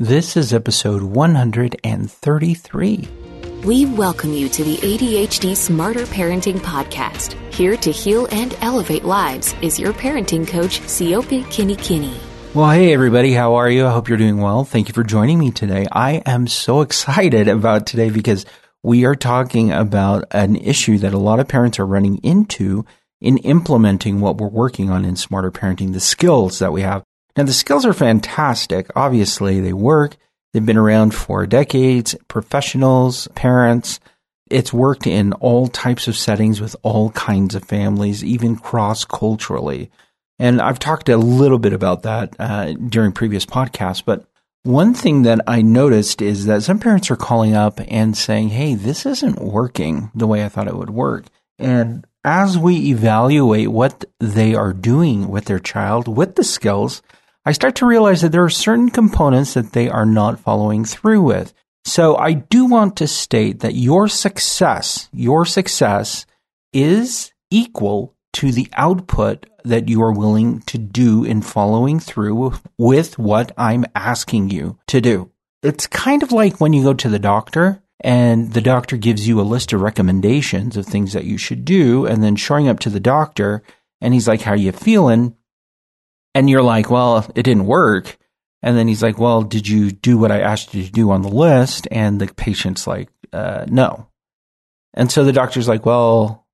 This is episode 133. We welcome you to the ADHD Smarter Parenting Podcast. Here to heal and elevate lives is your parenting coach, Siope Kinikini. Well, hey everybody, how are you? I hope you're doing well. Thank you for joining me today. I am so excited about today because we are talking about an issue that a lot of parents are running into in implementing what we're working on in smarter parenting, the skills that we have. Now, the skills are fantastic. Obviously, they work. They've been around for decades, professionals, parents. It's worked in all types of settings with all kinds of families, even cross culturally. And I've talked a little bit about that uh, during previous podcasts. But one thing that I noticed is that some parents are calling up and saying, Hey, this isn't working the way I thought it would work. And as we evaluate what they are doing with their child, with the skills, I start to realize that there are certain components that they are not following through with. So I do want to state that your success, your success is equal to the output that you are willing to do in following through with what I'm asking you to do. It's kind of like when you go to the doctor and the doctor gives you a list of recommendations of things that you should do and then showing up to the doctor and he's like, how you feeling? And you're like, well, it didn't work. And then he's like, well, did you do what I asked you to do on the list? And the patient's like, uh, no. And so the doctor's like, well,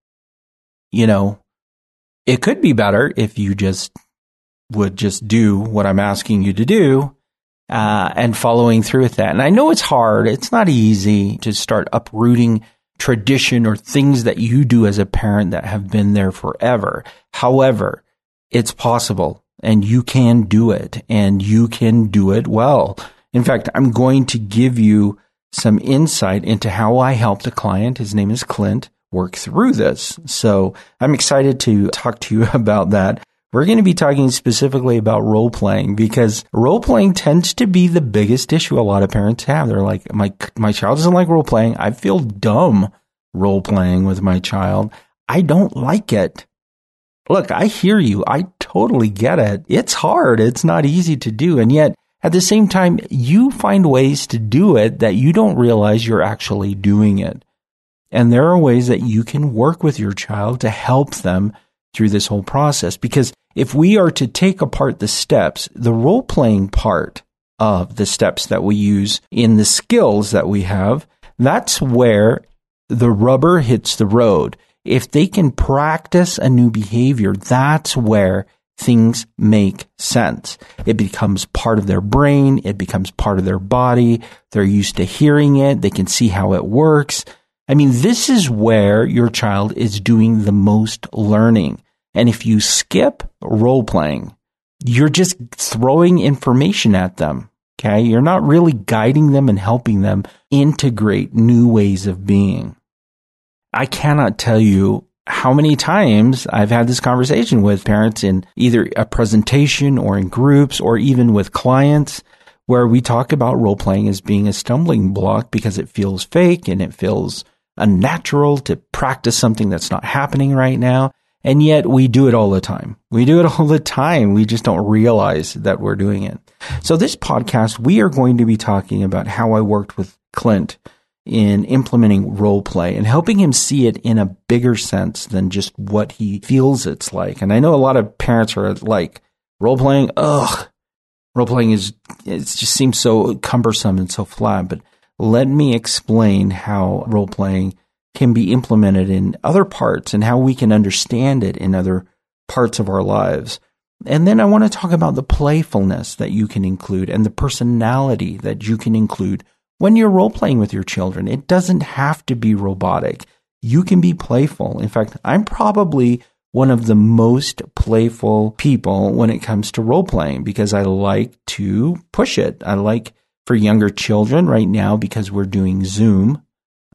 you know, it could be better if you just would just do what I'm asking you to do uh, and following through with that. And I know it's hard. It's not easy to start uprooting tradition or things that you do as a parent that have been there forever. However, it's possible and you can do it and you can do it well. In fact, I'm going to give you some insight into how I helped a client. His name is Clint work through this. So I'm excited to talk to you about that. We're going to be talking specifically about role playing because role playing tends to be the biggest issue a lot of parents have. They're like, my, my child doesn't like role playing. I feel dumb role playing with my child. I don't like it. Look, I hear you. I totally get it. It's hard. It's not easy to do. And yet at the same time, you find ways to do it that you don't realize you're actually doing it. And there are ways that you can work with your child to help them through this whole process. Because if we are to take apart the steps, the role playing part of the steps that we use in the skills that we have, that's where the rubber hits the road if they can practice a new behavior, that's where things make sense. It becomes part of their brain. It becomes part of their body. They're used to hearing it. They can see how it works. I mean, this is where your child is doing the most learning. And if you skip role playing, you're just throwing information at them. Okay. You're not really guiding them and helping them integrate new ways of being. I cannot tell you how many times I've had this conversation with parents in either a presentation or in groups or even with clients where we talk about role playing as being a stumbling block because it feels fake and it feels unnatural to practice something that's not happening right now. And yet we do it all the time. We do it all the time. We just don't realize that we're doing it. So this podcast, we are going to be talking about how I worked with Clint in implementing role play and helping him see it in a bigger sense than just what he feels it's like. And I know a lot of parents are like, role playing, ugh, role playing is, it just seems so cumbersome and so flat. But let me explain how role playing can be implemented in other parts and how we can understand it in other parts of our lives. And then I want to talk about the playfulness that you can include and the personality that you can include when you're role playing with your children. It doesn't have to be robotic. You can be playful. In fact, I'm probably one of the most playful people when it comes to role playing because I like to push it. I like for younger children right now because we're doing Zoom.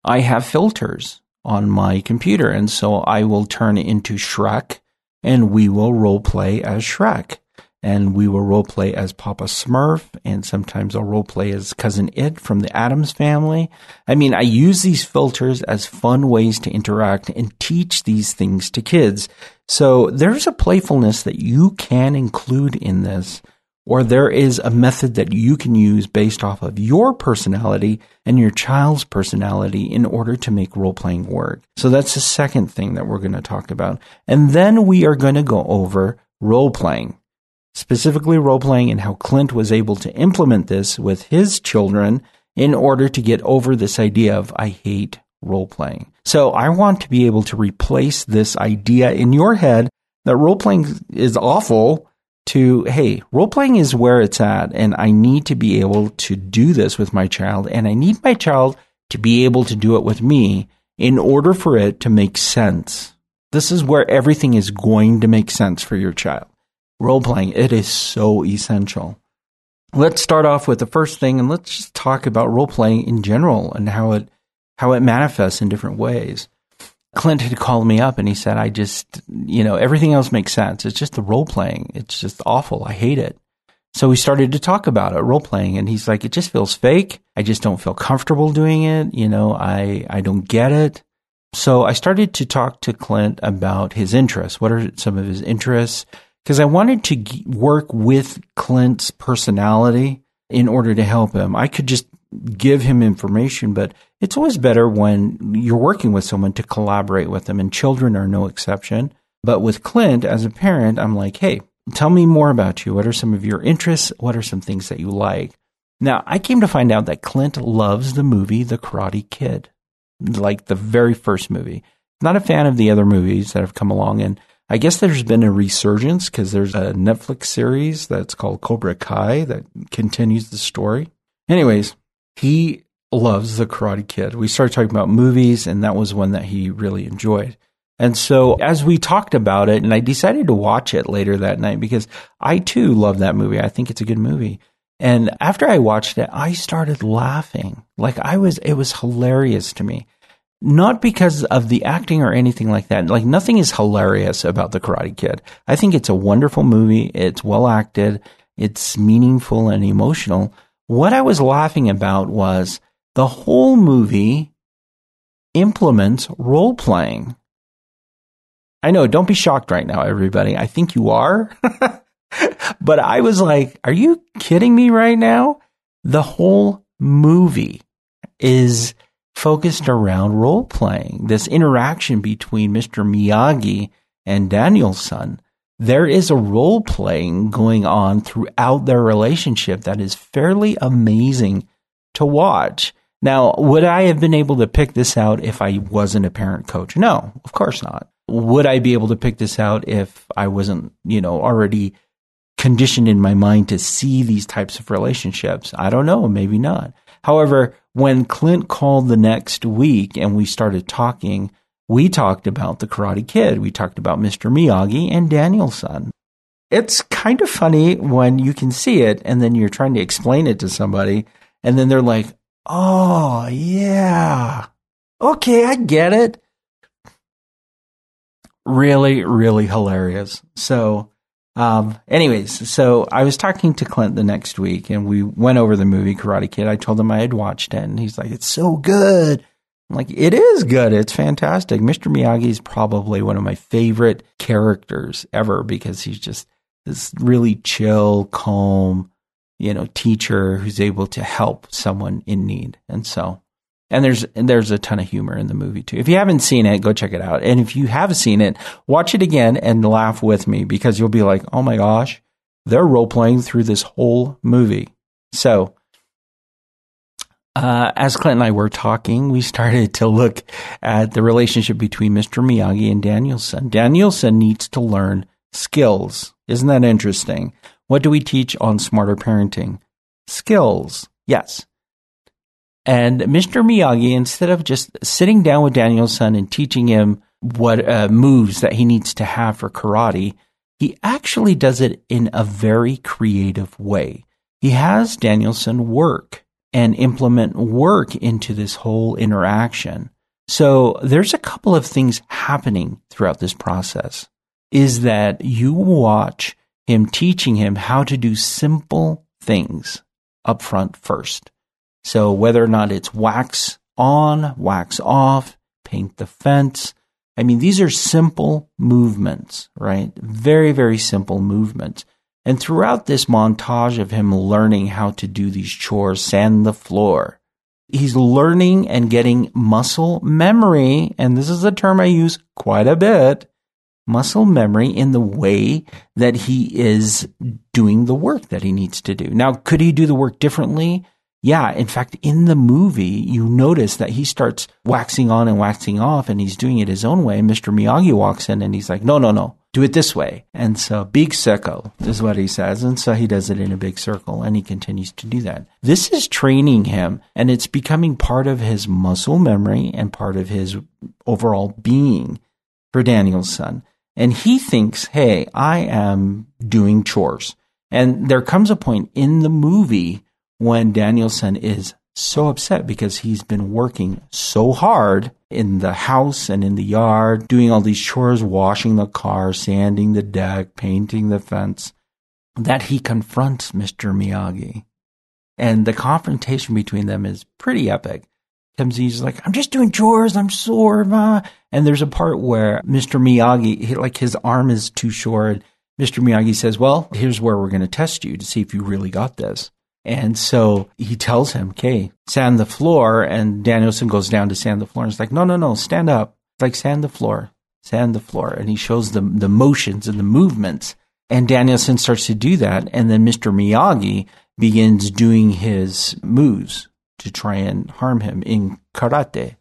I have filters on my computer. And so I will turn into Shrek and we will role play as Shrek and we will role play as Papa Smurf, and sometimes I'll role play as Cousin It from the Addams family. I mean, I use these filters as fun ways to interact and teach these things to kids. So there's a playfulness that you can include in this or there is a method that you can use based off of your personality and your child's personality in order to make role playing work. So that's the second thing that we're going to talk about. And then we are going to go over role playing, specifically role playing and how Clint was able to implement this with his children in order to get over this idea of I hate role playing. So I want to be able to replace this idea in your head that role playing is awful to, hey, role playing is where it's at, and I need to be able to do this with my child, and I need my child to be able to do it with me in order for it to make sense. This is where everything is going to make sense for your child. Role playing, it is so essential. Let's start off with the first thing and let's just talk about role playing in general and how it how it manifests in different ways. Clint had called me up and he said, I just, you know, everything else makes sense. It's just the role playing. It's just awful. I hate it. So we started to talk about it, role playing, and he's like, it just feels fake. I just don't feel comfortable doing it. You know, I, I don't get it. So I started to talk to Clint about his interests. What are some of his interests? Because I wanted to work with Clint's personality in order to help him. I could just give him information, but it's always better when you're working with someone to collaborate with them, and children are no exception. But with Clint, as a parent, I'm like, hey, tell me more about you. What are some of your interests? What are some things that you like? Now, I came to find out that Clint loves the movie The Karate Kid, like the very first movie. Not a fan of the other movies that have come along. And I guess there's been a resurgence because there's a Netflix series that's called Cobra Kai that continues the story. Anyways, he loves The Karate Kid. We started talking about movies, and that was one that he really enjoyed. And so, as we talked about it, and I decided to watch it later that night because I too love that movie. I think it's a good movie. And after I watched it, I started laughing. Like I was, it was hilarious to me. Not because of the acting or anything like that. Like nothing is hilarious about The Karate Kid. I think it's a wonderful movie. It's well acted. It's meaningful and emotional. What I was laughing about was the whole movie implements role playing. I know, don't be shocked right now, everybody. I think you are. but I was like, are you kidding me right now? The whole movie is focused around role playing, this interaction between Mr. Miyagi and Daniel-san there is a role playing going on throughout their relationship that is fairly amazing to watch. Now, would I have been able to pick this out if I wasn't a parent coach? No, of course not. Would I be able to pick this out if I wasn't, you know, already conditioned in my mind to see these types of relationships? I don't know, maybe not. However, when Clint called the next week and we started talking, we talked about the Karate Kid. We talked about Mr. Miyagi and Daniel-san. It's kind of funny when you can see it and then you're trying to explain it to somebody and then they're like, oh, yeah. Okay, I get it. Really, really hilarious. So, um, anyways, so I was talking to Clint the next week and we went over the movie Karate Kid. I told him I had watched it and he's like, it's so good. I'm like, it is good. It's fantastic. Mr. Miyagi is probably one of my favorite characters ever because he's just this really chill, calm, you know, teacher who's able to help someone in need. And so, and there's and there's a ton of humor in the movie too. If you haven't seen it, go check it out. And if you have seen it, watch it again and laugh with me because you'll be like, "Oh my gosh, they're role playing through this whole movie." So, uh, as Clint and I were talking, we started to look at the relationship between Mr. Miyagi and Daniel-san. Daniel-san needs to learn skills. Isn't that interesting? What do we teach on smarter parenting? Skills. Yes. And Mr. Miyagi, instead of just sitting down with Daniel-san and teaching him what uh, moves that he needs to have for karate, he actually does it in a very creative way. He has Daniel-san work and implement work into this whole interaction. So there's a couple of things happening throughout this process is that you watch him teaching him how to do simple things up front first. So whether or not it's wax on, wax off, paint the fence. I mean, these are simple movements, right? Very, very simple movements. And throughout this montage of him learning how to do these chores, sand the floor, he's learning and getting muscle memory. And this is a term I use quite a bit muscle memory in the way that he is doing the work that he needs to do. Now, could he do the work differently? Yeah. In fact, in the movie, you notice that he starts waxing on and waxing off and he's doing it his own way. Mr. Miyagi walks in and he's like, no, no, no, do it this way. And so big circle is what he says. And so he does it in a big circle and he continues to do that. This is training him and it's becoming part of his muscle memory and part of his overall being for Daniel-san. And he thinks, hey, I am doing chores. And there comes a point in the movie when Daniel-san is so upset because he's been working so hard in the house and in the yard, doing all these chores, washing the car, sanding the deck, painting the fence, that he confronts Mr. Miyagi. And the confrontation between them is pretty epic. He's like, I'm just doing chores, I'm sore, ma. And there's a part where Mr. Miyagi, like his arm is too short. Mr. Miyagi says, Well, here's where we're going to test you to see if you really got this. And so he tells him, okay, sand the floor. And Daniel-san goes down to sand the floor. And it's like, no, no, no, stand up. It's like sand the floor, sand the floor. And he shows the, the motions and the movements. And Daniel-san starts to do that. And then Mr. Miyagi begins doing his moves to try and harm him in karate.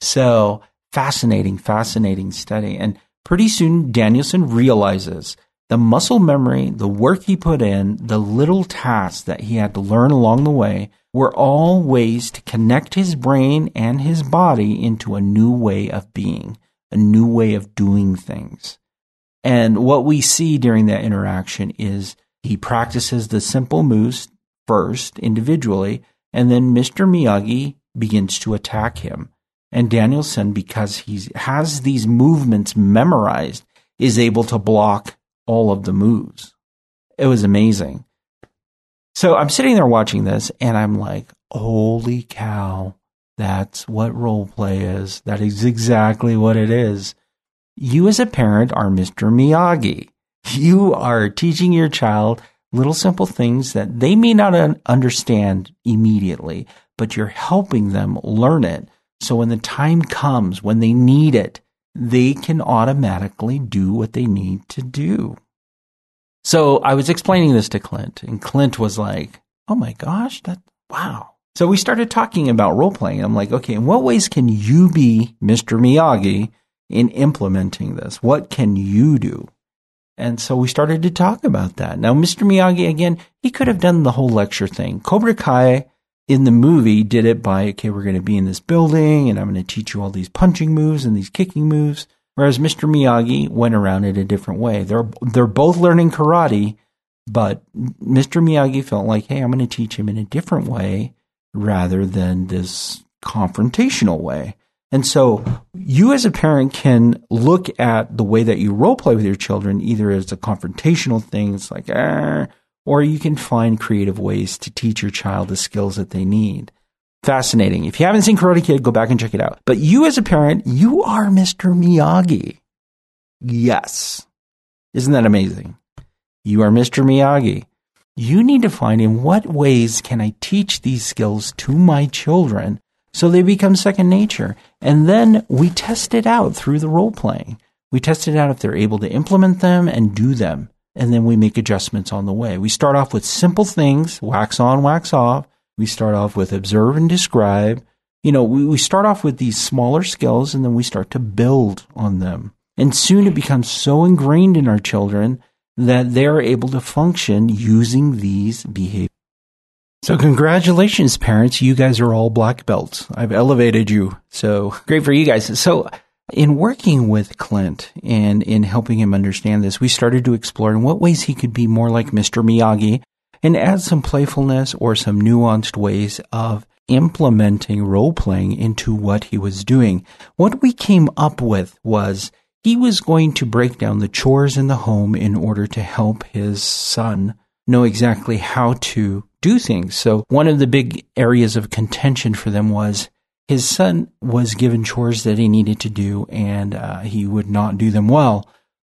So fascinating, fascinating study. And pretty soon Daniel-san realizes the muscle memory, the work he put in, the little tasks that he had to learn along the way were all ways to connect his brain and his body into a new way of being, a new way of doing things. And what we see during that interaction is he practices the simple moves first individually, and then Mr. Miyagi begins to attack him. And Daniel-san, because he has these movements memorized, is able to block all of the moves. It was amazing. So I'm sitting there watching this and I'm like, holy cow, that's what role play is. That is exactly what it is. You as a parent are Mr. Miyagi. You are teaching your child little simple things that they may not understand immediately, but you're helping them learn it. So when the time comes, when they need it, they can automatically do what they need to do. So I was explaining this to Clint, and Clint was like, Oh my gosh, that, wow. So we started talking about role playing. I'm like, okay, in what ways can you be Mr. Miyagi in implementing this? What can you do? And so we started to talk about that. Now, Mr. Miyagi, again, he could have done the whole lecture thing. Cobra Kai in the movie did it by, okay, we're going to be in this building and I'm going to teach you all these punching moves and these kicking moves. Whereas Mr. Miyagi went around it a different way. They're, they're both learning karate, but Mr. Miyagi felt like, hey, I'm going to teach him in a different way rather than this confrontational way. And so you as a parent can look at the way that you role play with your children either as a confrontational thing, it's like, eh, or you can find creative ways to teach your child the skills that they need. Fascinating. If you haven't seen Karate Kid, go back and check it out. But you as a parent, you are Mr. Miyagi. Yes. Isn't that amazing? You are Mr. Miyagi. You need to find in what ways can I teach these skills to my children so they become second nature. And then we test it out through the role playing. We test it out if they're able to implement them and do them. And then we make adjustments on the way. We start off with simple things, wax on, wax off. We start off with observe and describe. You know, we, we start off with these smaller skills and then we start to build on them. And soon it becomes so ingrained in our children that they're able to function using these behaviors. So congratulations, parents. You guys are all black belts. I've elevated you. So great for you guys. So in working with Clint and in helping him understand this, we started to explore in what ways he could be more like Mr. Miyagi and add some playfulness or some nuanced ways of implementing role playing into what he was doing. What we came up with was he was going to break down the chores in the home in order to help his son know exactly how to do things. So one of the big areas of contention for them was his son was given chores that he needed to do and uh, he would not do them well.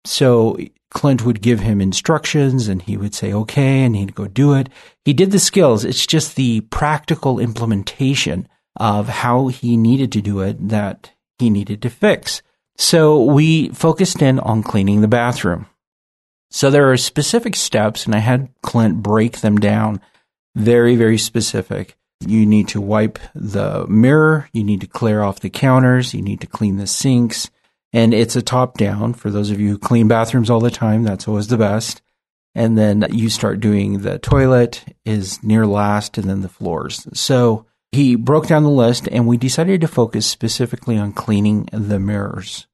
So Clint would give him instructions and he would say, okay, and he'd go do it. He did the skills. It's just the practical implementation of how he needed to do it that he needed to fix. So we focused in on cleaning the bathroom. So there are specific steps, and I had Clint break them down very, very specific. You need to wipe the mirror, you need to clear off the counters, you need to clean the sinks, and it's a top down. For those of you who clean bathrooms all the time, that's always the best. And then you start doing the toilet is near last, and then the floors. So he broke down the list, and we decided to focus specifically on cleaning the mirrors.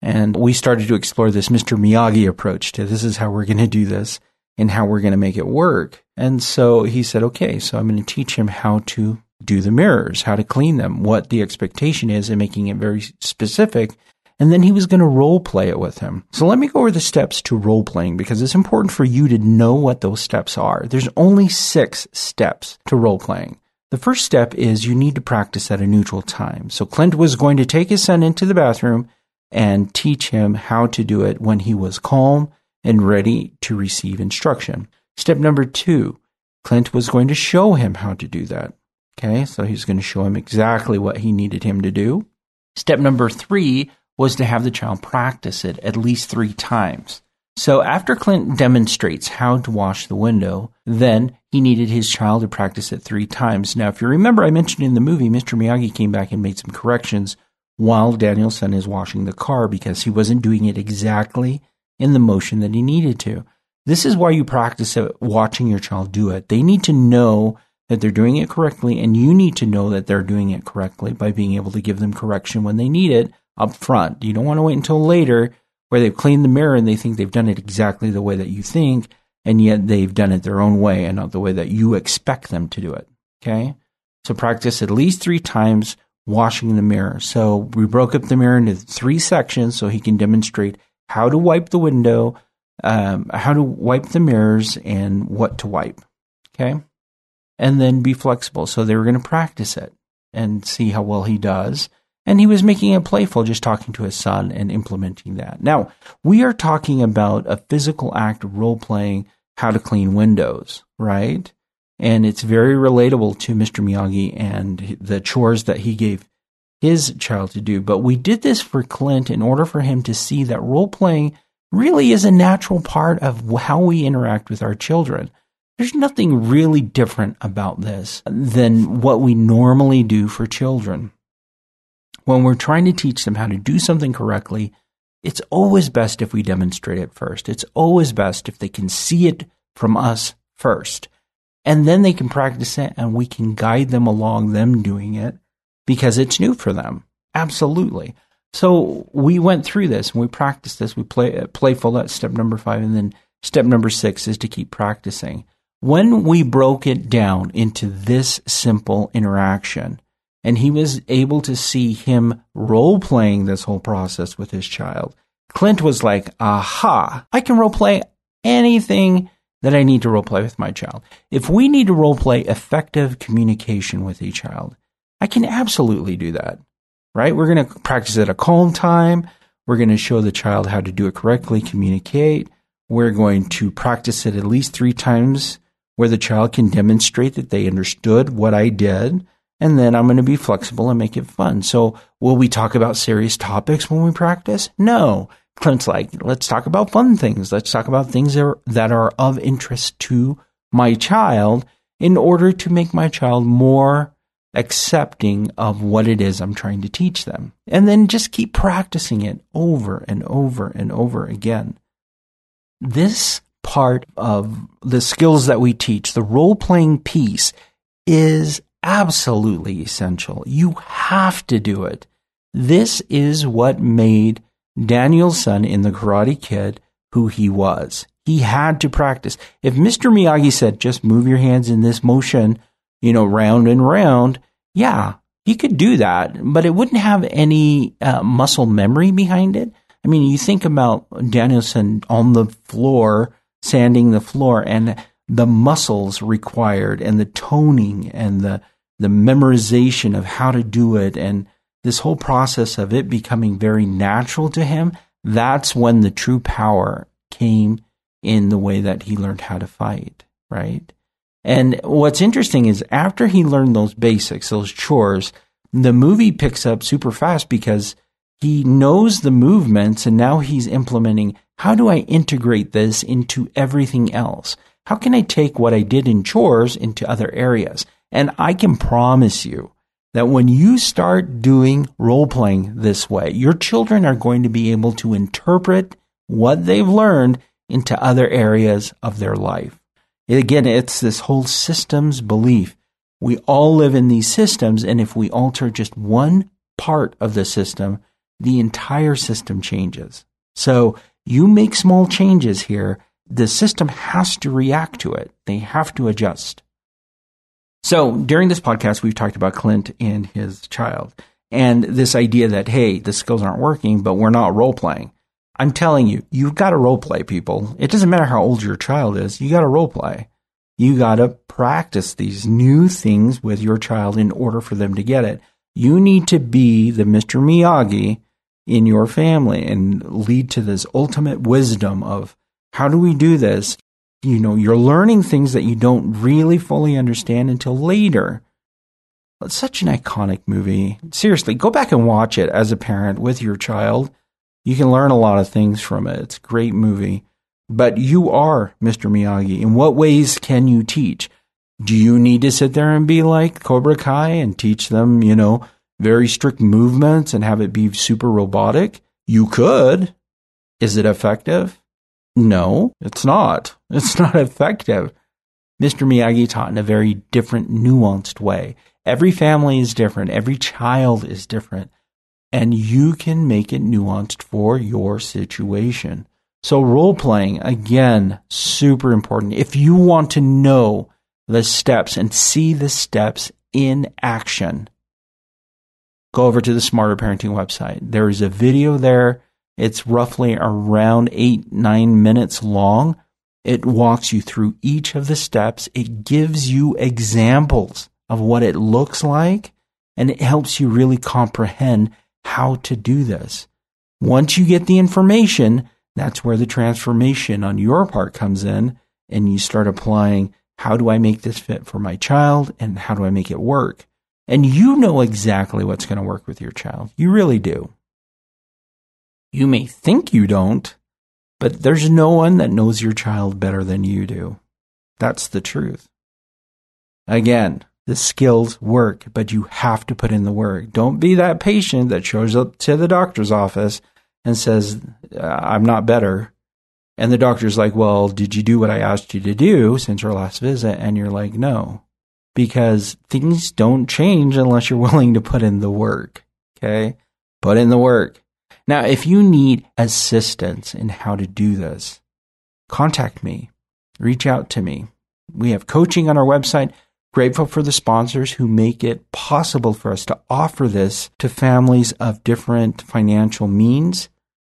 And we started to explore this Mr. Miyagi approach to this is how we're going to do this and how we're going to make it work. And so he said, okay, so I'm going to teach him how to do the mirrors, how to clean them, what the expectation is, and making it very specific. And then he was going to role play it with him. So let me go over the steps to role playing because it's important for you to know what those steps are. There's only six steps to role playing. The first step is you need to practice at a neutral time. So Clint was going to take his son into the bathroom and teach him how to do it when he was calm and ready to receive instruction. Step number two, Clint was going to show him how to do that. Okay, so he's going to show him exactly what he needed him to do. Step number three was to have the child practice it at least three times. So after Clint demonstrates how to wash the window, then he needed his child to practice it three times. Now, if you remember, I mentioned in the movie, Mr. Miyagi came back and made some corrections while Daniel-san is washing the car because he wasn't doing it exactly in the motion that he needed to. This is why you practice it, watching your child do it. They need to know that they're doing it correctly, and you need to know that they're doing it correctly by being able to give them correction when they need it up front. You don't want to wait until later where they've cleaned the mirror and they think they've done it exactly the way that you think, and yet they've done it their own way and not the way that you expect them to do it. Okay? So practice at least three times washing the mirror. So we broke up the mirror into three sections so he can demonstrate how to wipe the window, um, how to wipe the mirrors, and what to wipe. Okay. And then be flexible. So they were going to practice it and see how well he does. And he was making it playful, just talking to his son and implementing that. Now, we are talking about a physical act role playing how to clean windows, right? And it's very relatable to Mr. Miyagi and the chores that he gave his child to do. But we did this for Clint in order for him to see that role playing really is a natural part of how we interact with our children. There's nothing really different about this than what we normally do for children. When we're trying to teach them how to do something correctly, it's always best if we demonstrate it first. It's always best if they can see it from us first. And then they can practice it and we can guide them along them doing it because it's new for them. Absolutely. So we went through this and we practiced this. We play playful. That's step number five. And then step number six is to keep practicing. When we broke it down into this simple interaction, and he was able to see him role playing this whole process with his child, Clint was like, aha, I can role play anything that I need to role play with my child. If we need to role play effective communication with a child, I can absolutely do that, right? We're going to practice at a calm time. We're going to show the child how to do it correctly, communicate. We're going to practice it at least three times where the child can demonstrate that they understood what I did. And then I'm going to be flexible and make it fun. So will we talk about serious topics when we practice? No. Clint's like, let's talk about fun things. Let's talk about things that are, that are of interest to my child in order to make my child more accepting of what it is I'm trying to teach them. And then just keep practicing it over and over and over again. This part of the skills that we teach, the role playing piece, is absolutely essential. You have to do it. This is what made Daniel-san in The Karate Kid who he was. He had to practice. If Mr. Miyagi said, just move your hands in this motion, you know, round and round, yeah, he could do that, but it wouldn't have any uh, muscle memory behind it. I mean, you think about Daniel-san on the floor, sanding the floor, and the muscles required, and the toning, and the the memorization of how to do it, and this whole process of it becoming very natural to him, that's when the true power came in the way that he learned how to fight, right? And what's interesting is after he learned those basics, those chores, the movie picks up super fast because he knows the movements and now he's implementing how do I integrate this into everything else? How can I take what I did in chores into other areas? And I can promise you that when you start doing role playing this way, your children are going to be able to interpret what they've learned into other areas of their life. Again, it's this whole systems belief. We all live in these systems, and if we alter just one part of the system, the entire system changes. So you make small changes here, the system has to react to it. They have to adjust. So during this podcast, we've talked about Clint and his child and this idea that, hey, the skills aren't working, but we're not role playing. I'm telling you, you've got to role play people. It doesn't matter how old your child is. You got to role play. You got to practice these new things with your child in order for them to get it. You need to be the Mr. Miyagi in your family and lead to this ultimate wisdom of how do we do this? you know, you're learning things that you don't really fully understand until later. It's such an iconic movie. Seriously, go back and watch it as a parent with your child. You can learn a lot of things from it. It's a great movie. But you are Mr. Miyagi. In what ways can you teach? Do you need to sit there and be like Cobra Kai and teach them, you know, very strict movements and have it be super robotic? You could. Is it effective? No, it's not. It's not effective. Mr. Miyagi taught in a very different, nuanced way. Every family is different. Every child is different. And you can make it nuanced for your situation. So role playing, again, super important. If you want to know the steps and see the steps in action, go over to the Smarter Parenting website. There is a video there it's roughly around eight, nine minutes long. It walks you through each of the steps. It gives you examples of what it looks like, and it helps you really comprehend how to do this. Once you get the information, that's where the transformation on your part comes in, and you start applying how do I make this fit for my child, and how do I make it work? And you know exactly what's going to work with your child. You really do. You may think you don't, but there's no one that knows your child better than you do. That's the truth. Again, the skills work, but you have to put in the work. Don't be that patient that shows up to the doctor's office and says, uh, I'm not better. And the doctor's like, Well, did you do what I asked you to do since your last visit? And you're like, No, because things don't change unless you're willing to put in the work. Okay. Put in the work. Now, if you need assistance in how to do this, contact me, reach out to me. We have coaching on our website. Grateful for the sponsors who make it possible for us to offer this to families of different financial means.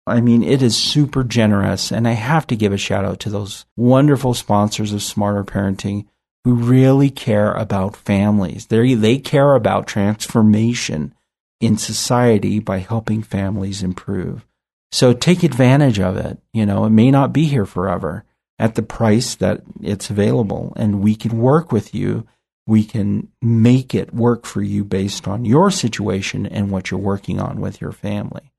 I mean, it is super generous, and I have to give a shout out to those wonderful sponsors of Smarter Parenting who really care about families. They they care about transformation in society by helping families improve. So take advantage of it. You know, it may not be here forever at the price that it's available, and we can work with you. We can make it work for you based on your situation and what you're working on with your family.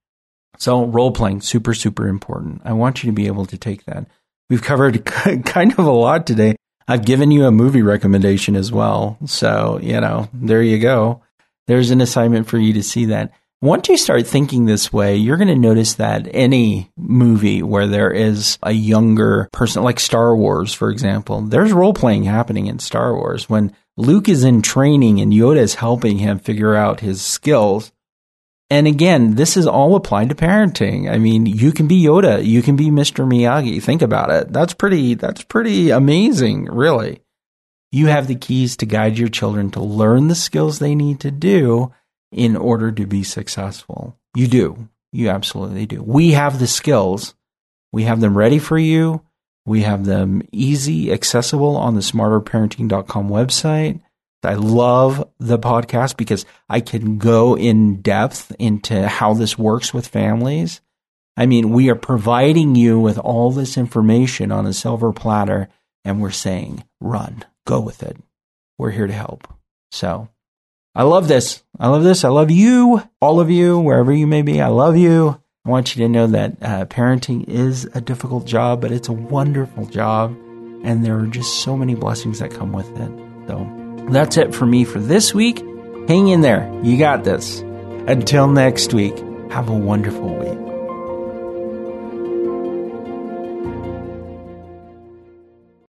So, role playing, super, super important. I want you to be able to take that. We've covered kind of a lot today. I've given you a movie recommendation as well. So, you know, there you go there's an assignment for you to see that. Once you start thinking this way, you're going to notice that any movie where there is a younger person, like Star Wars, for example, there's role playing happening in Star Wars. When Luke is in training and Yoda is helping him figure out his skills. And again, this is all applied to parenting. I mean, you can be Yoda, you can be Mr. Miyagi. Think about it. That's pretty, that's pretty amazing, really. You have the keys to guide your children to learn the skills they need to do in order to be successful. You do. You absolutely do. We have the skills. We have them ready for you. We have them easy, accessible on the smarterparenting.com website. I love the podcast because I can go in depth into how this works with families. I mean, we are providing you with all this information on a silver platter and we're saying, run, go with it. We're here to help. So I love this. I love this. I love you, all of you, wherever you may be. I love you. I want you to know that uh, parenting is a difficult job, but it's a wonderful job. And there are just so many blessings that come with it. So that's it for me for this week. Hang in there. You got this. Until next week, have a wonderful week.